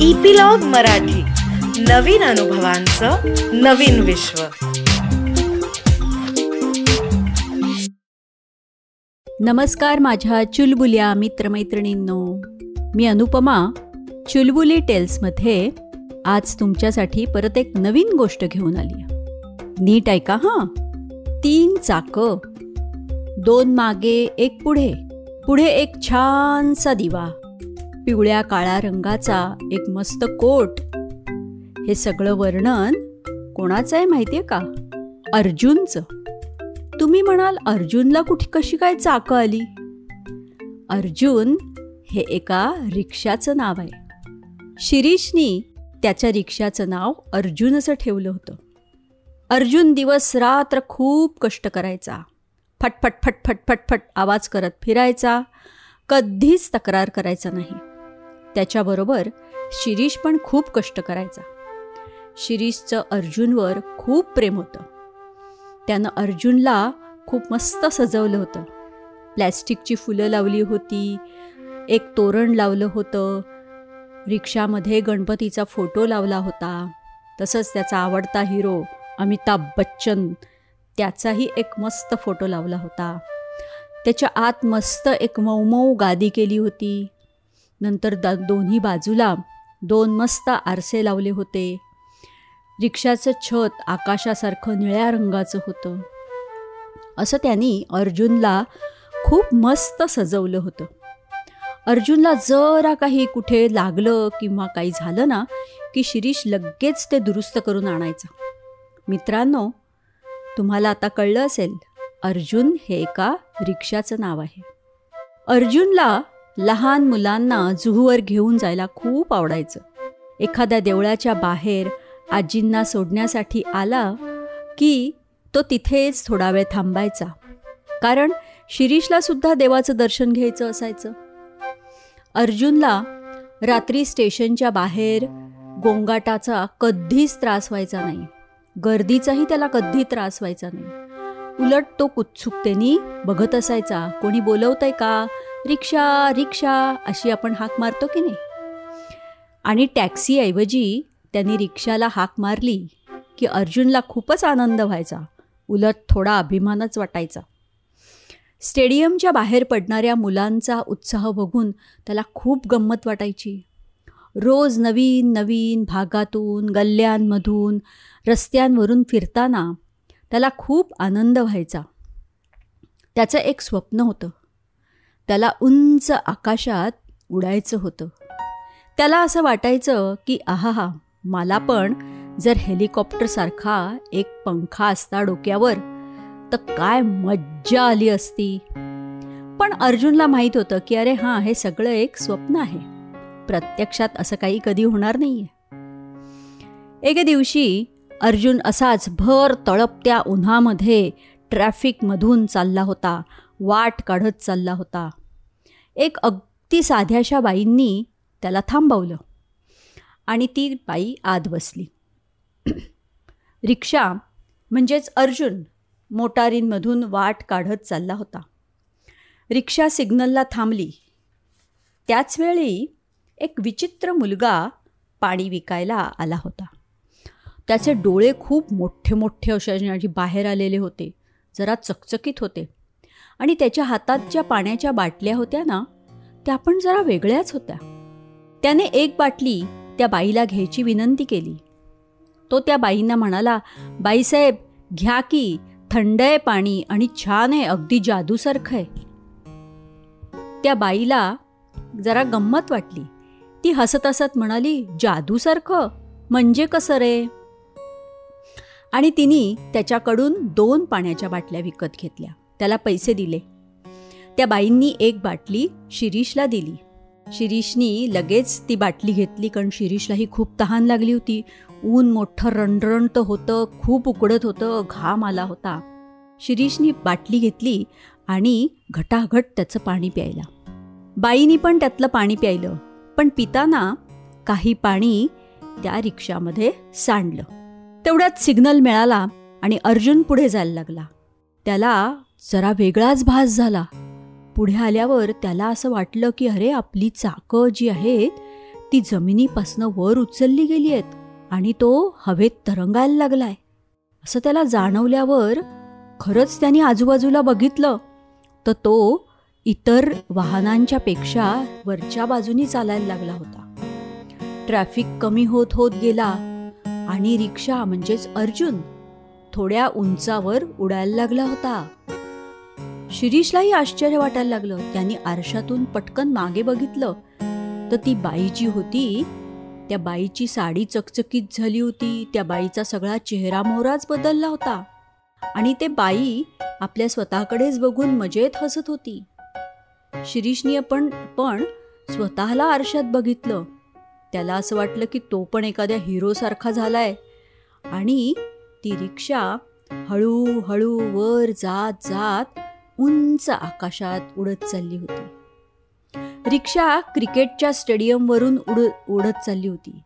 Epilogue Marathi. नवीन अनुभवांचं नवीन विश्व. नमस्कार माझ्या चुलबुल्या मित्रमैत्रिणींनो. मी अनुपमा चुलबुली टेल्समध्ये आज तुमच्यासाठी परत एक नवीन गोष्ट घेऊन आली नीट ऐका हां? तीन चाकं. दोन मागे एक पुढे. पुढे एक छानसा दिवा. पिवळ्या काळ्या रंगाचा एक मस्त कोट. हे सगळं वर्णन कोणाचं आहे माहितीये का? अर्जुनचं. तुम्ही म्हणाल अर्जुनला कुठे कशी काय चाकं आली? अर्जुन हे एका रिक्षाचं नाव आहे. शिरीषनी त्याच्या रिक्षाचं नाव अर्जुन असं ठेवलं होतं. अर्जुन दिवस रात्र खूप कष्ट करायचा. फटफट फटफट फटफट आवाज करत फिरायचा. कधीच तक्रार करायचा नाही. त्याच्याबरोबर शिरीष पण खूप कष्ट करायचा. शिरीषचं अर्जुनवर खूप प्रेम होतं. त्यानं अर्जुनला खूप मस्त सजवलं होतं. प्लॅस्टिकची फुलं लावली होती एक तोरण लावलं होतं रिक्षामध्ये गणपतीचा फोटो लावला होता. तसंच त्याचा आवडता हिरो अमिताभ बच्चन त्याचाही एक मस्त फोटो लावला होता. त्याच्या आत मस्त एक मऊ गादी केली होती. नंतर द दोन्ही बाजूला दोन मस्त आरसे लावले होते. रिक्षाचं छत आकाशासारखं निळ्या रंगाचं होतं. असं त्यांनी अर्जुनला खूप मस्त सजवलं होतं. अर्जुनला जरा काही कुठे लागलं किंवा काही झालं ना की शिरीष लगेच ते दुरुस्त करून आणायचं. मित्रांनो तुम्हाला आता कळलं असेल अर्जुन हे एका रिक्षाचं नाव आहे. अर्जुनला लहान मुलांना जुहूवर घेऊन जायला खूप आवडायचं. एखाद्या देवळाच्या बाहेर आजींना सोडण्यासाठी आला की तो तिथेच थोडा वेळ थांबायचा. कारण शिरीषला सुद्धा देवाचं दर्शन घ्यायचं असायचं. अर्जुनला रात्री स्टेशनच्या बाहेर गोंगाटाचा कधीच त्रास व्हायचा नाही. गर्दीचाही त्याला कधी त्रास व्हायचा नाही. उलट तो उत्सुकतेने बघत असायचा कोणी बोलवतंय का? रिक्षा रिक्षा अशी आपण हाक मारतो की नाही? आणि टॅक्सीऐवजी त्यांनी रिक्षाला हाक मारली की अर्जुनला खूपच आनंद व्हायचा. उलट थोडा अभिमानच वाटायचा. स्टेडियमच्या बाहेर पडणाऱ्या मुलांचा उत्साह बघून त्याला खूप गंमत वाटायची. रोज नवीन नवीन भागातून गल्ल्यांमधून रस्त्यांवरून फिरताना त्याला खूप आनंद व्हायचा. त्याचं एक स्वप्न होतं. त्याला उंच आकाशात उडायचं होतं. त्याला असं वाटायचं की आहा मला पण जर हेलिकॉप्टरसारखा एक पंखा असता डोक्यावर तर काय मज्जा आली असती. पण अर्जुनला माहीत होतं की अरे हां हे सगळं एक स्वप्न आहे. प्रत्यक्षात असं काही कधी होणार नाहीये. एके दिवशी अर्जुन असाच भर तळपत्या उन्हामध्ये ट्रॅफिकमधून चालला होता. वाट काढत चालला होता. एक अगदी साध्याशा बाईंनी त्याला थांबवलं आणि ती बाई आत बसली. रिक्षा म्हणजेच अर्जुन मोटारींमधून वाट काढत चालला होता. रिक्षा सिग्नलला थांबली. त्याचवेळी एक विचित्र मुलगा पाणी विकायला आला होता. त्याचे डोळे खूप मोठे मोठे असे बाहेर आलेले होते. जरा चकचकीत होते. आणि त्याच्या हातात ज्या पाण्याच्या बाटल्या होत्या ना त्या पण जरा वेगळ्याच होत्या. त्याने एक बाटली त्या बाईला घ्यायची विनंती केली. तो त्या बाईंना म्हणाला बाईसाहेब घ्या की थंड आहे पाणी आणि छान आहे अगदी जादूसारखं आहे. त्या बाईला जरा गंमत वाटली. ती हसत हसत म्हणाली जादूसारखं? म्हणजे कसं रे? आणि तिने त्याच्याकडून दोन पाण्याच्या बाटल्या विकत घेतल्या. त्याला पैसे दिले. त्या बाईंनी एक बाटली शिरीषला दिली. शिरीषनी लगेच ती बाटली घेतली कारण शिरीषलाही खूप तहान लागली होती. ऊन मोठं रणरणतं होतं खूप उकडत होतं घाम आला होता. शिरीषनी बाटली घेतली आणि घटाघट त्याचं पाणी प्यायला. बाईनी पण त्यातलं पाणी प्यायलं पण पिताना काही पाणी त्या रिक्षामध्ये सांडलं. तेवढ्यात सिग्नल मिळाला आणि अर्जुन पुढे जायला लागला. त्याला जरा वेगळाच भास झाला. पुढे आल्यावर त्याला असं वाटलं की अरे आपली चाकं जी आहेत ती जमिनीपासनं वर उचलली गेली आहेत आणि तो हवेत तरंगायला लागलाय. असं त्याला जाणवल्यावर खरंच त्याने आजूबाजूला बघितलं तर तो इतर वाहनांच्या पेक्षा वरच्या बाजूनी चालायला लागला होता. ट्रॅफिक कमी होत होत गेला आणि रिक्षा म्हणजेच अर्जुन थोड्या उंचावर उडायला लागला होता. शिरीषलाही आश्चर्य वाटायला लागलं. त्यांनी आरशातून पटकन मागे बघितलं. तर ती बाई जी होती त्या बाईची साडी चकचकीत झाली होती. त्या बाईचा सगळा चेहरा मोहराच बदलला होता. आणि ते बाई आपल्या स्वतःकडेच बघून मजेत हसत होती. शिरीषनी पण पण स्वतःला आरशात बघितलं. त्याला असं वाटलं की तो पण एखाद्या हिरोसारखा झालाय. आणि ती रिक्षा हळूहळू वर जात जात उंच आकाशात उडत चालली होती. रिक्षा क्रिकेटच्या स्टेडियमवरून उड उडत चालली होती.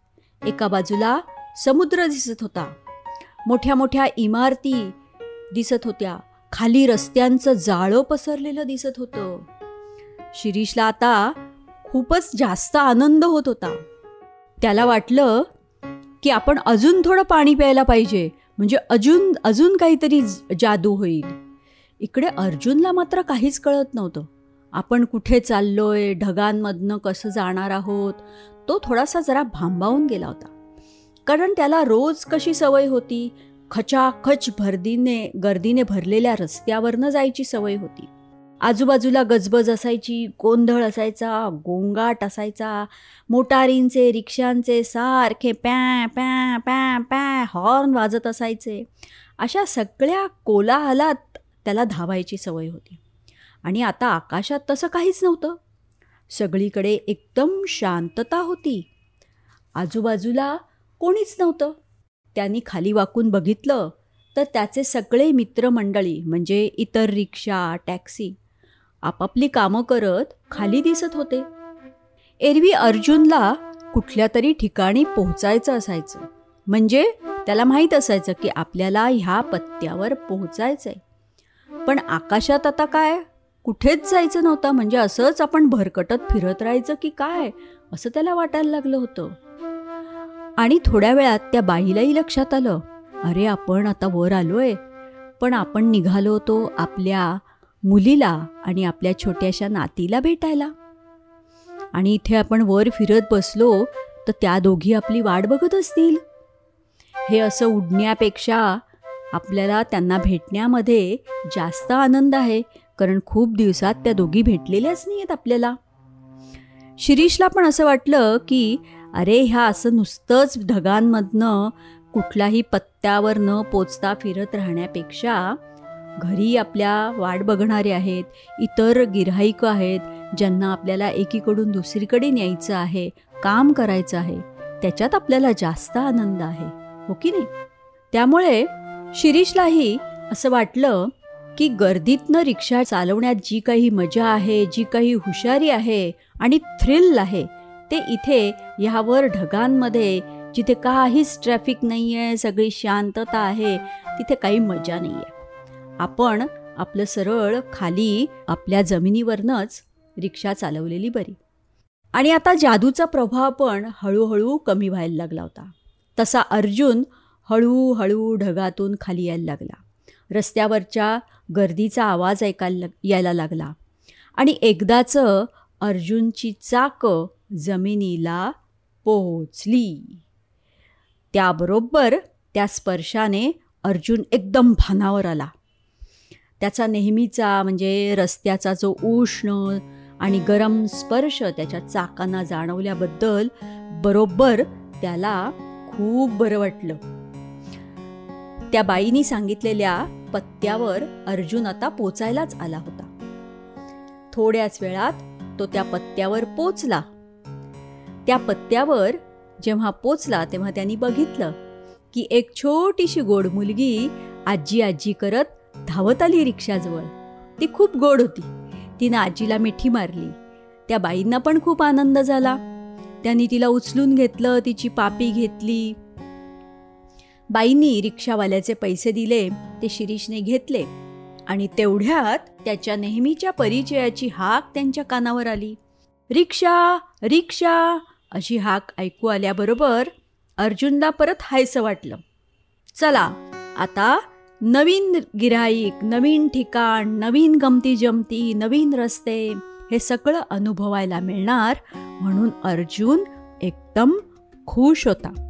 एका बाजूला समुद्र दिसत होता. मोठ्या मोठ्या इमारती दिसत होत्या. खाली रस्त्यांचं जाळं पसरलेलं दिसत होतं. शिरीषला आता खूपच जास्त आनंद होत होता. त्याला वाटलं की आपण अजून थोडं पाणी प्यायला पाहिजे. म्हणजे अजून अजून काहीतरी जादू होईल. इकडे अर्जुनला मात्र काहीच कळत नव्हतं. आपण कुठे चाललोय ढगांमधनं कसं जाणार आहोत तो थोडासा जरा भांबावून गेला होता. कारण त्याला रोज कशी सवय होती? खचाखच भरदीने गर्दीने भरलेल्या रस्त्यावरनं जायची सवय होती. आजूबाजूला गजबज असायची गोंधळ असायचा गोंगाट असायचा मोटारींचे रिक्षांचे सारखे पॅ पॅ पॅ पॅ हॉर्न वाजत असायचे. अशा सगळ्या कोलाहलात त्याला धावायची सवय होती. आणि आता आकाशात तसं काहीच नव्हतं. सगळीकडे एकदम शांतता होती. आजूबाजूला कोणीच नव्हतं. त्यांनी खाली वाकून बघितलं तर त्याचे सगळे मित्रमंडळी म्हणजे इतर रिक्षा टॅक्सी आपापली कामं करत खाली दिसत होते. एरवी अर्जुनला कुठल्या तरी ठिकाणी पोहोचायचं असायचं. म्हणजे त्याला माहीत असायचं की आपल्याला ह्या पत्त्यावर पोहोचायचं आहे पण आकाशात आता काय? कुठेच जायचं नव्हतं. म्हणजे असंच आपण भरकटत फिरत राहायचं की काय? असं त्याला वाटायला लागलं होतं. आणि थोड्या वेळात त्या बाईलाही लक्षात आलं. अरे आपण आता वर आलोय. पण आपण निघालो होतो आपल्या मुलीला आणि आपल्या छोट्याशा नातीला भेटायला. आणि इथे आपण वर फिरत बसलो तर त्या दोघी आपली वाट बघत असतील. हे असं उडण्यापेक्षा आपल्याला त्यांना भेटण्यामध्ये जास्त आनंद आहे कारण खूप दिवसात त्या दोघी भेटलेल्याच नाही आहेत आपल्याला. शिरीषला पण असं वाटलं की अरे ह्या असं नुसतंच ढगांमधनं कुठलाही पत्त्यावर न पोचता फिरत राहण्यापेक्षा घरी आपल्या वाट बघणारे आहेत इतर गिराईक आहेत ज्यांना आपल्याला एकीकडून दुसरीकडे न्यायचं आहे काम करायचं आहे त्याच्यात आपल्याला जास्त आनंद आहे हो की नाही? त्यामुळे शिरीषलाही असं वाटलं की गर्दीतनं रिक्षा चालवण्यात जी काही मजा आहे जी काही हुशारी आहे आणि थ्रिल आहे ते इथे ह्यावर ढगांमध्ये जिथे काहीच ट्रॅफिक नाही आहे सगळी शांतता आहे तिथे काही मजा नाही आहे आपण आपलं सरळ खाली आपल्या जमिनीवरनंच रिक्षा चालवलेली बरी. आणि आता जादूचा प्रभाव पण हळूहळू कमी व्हायला लागला होता. तसा अर्जुन हळूहळू ढगातून खाली यायला लागला. रस्त्यावरच्या गर्दीचा आवाज ऐकायला यायला लागला. आणि एकदाचं अर्जुनची चाकं जमिनीला पोचली त्याबरोबर त्या स्पर्शाने अर्जुन एकदम भानावर आला. त्याचा नेहमीचा म्हणजे रस्त्याचा जो उष्ण आणि गरम स्पर्श त्याच्या चाकांना जाणवल्याबद्दल बरोबर त्याला खूप बरं वाटलं. त्या बाईनी सांगितलेल्या पत्त्यावर अर्जुन आता पोचायलाच आला होता. थोड्याच वेळात तो त्या पत्त्यावर पोचला. त्या पत्त्यावर जेव्हा पोचला तेव्हा त्यांनी बघितलं की एक छोटीशी गोड मुलगी आजी आजी करत धावत आली रिक्षाजवळ. ती खूप गोड होती. तिनं आजीला मिठी मारली. त्या बाईंना पण खूप आनंद झाला. त्यांनी तिला उचलून घेतलं तिची पापी घेतली. बाईंनी रिक्षावाल्याचे पैसे दिले ते शिरीषने घेतले आणि तेवढ्यात त्याच्या नेहमीच्या परिचयाची हाक त्यांच्या कानावर आली. रिक्षा रिक्षा अशी हाक ऐकू आल्याबरोबर अर्जुनला परत हायसं वाटलं. चला आता नवीन गिराईक नवीन ठिकाण नवीन गमती जमती नवीन रस्ते हे सगळं अनुभवायला मिळणार म्हणून अर्जुन एकदम खुश होता.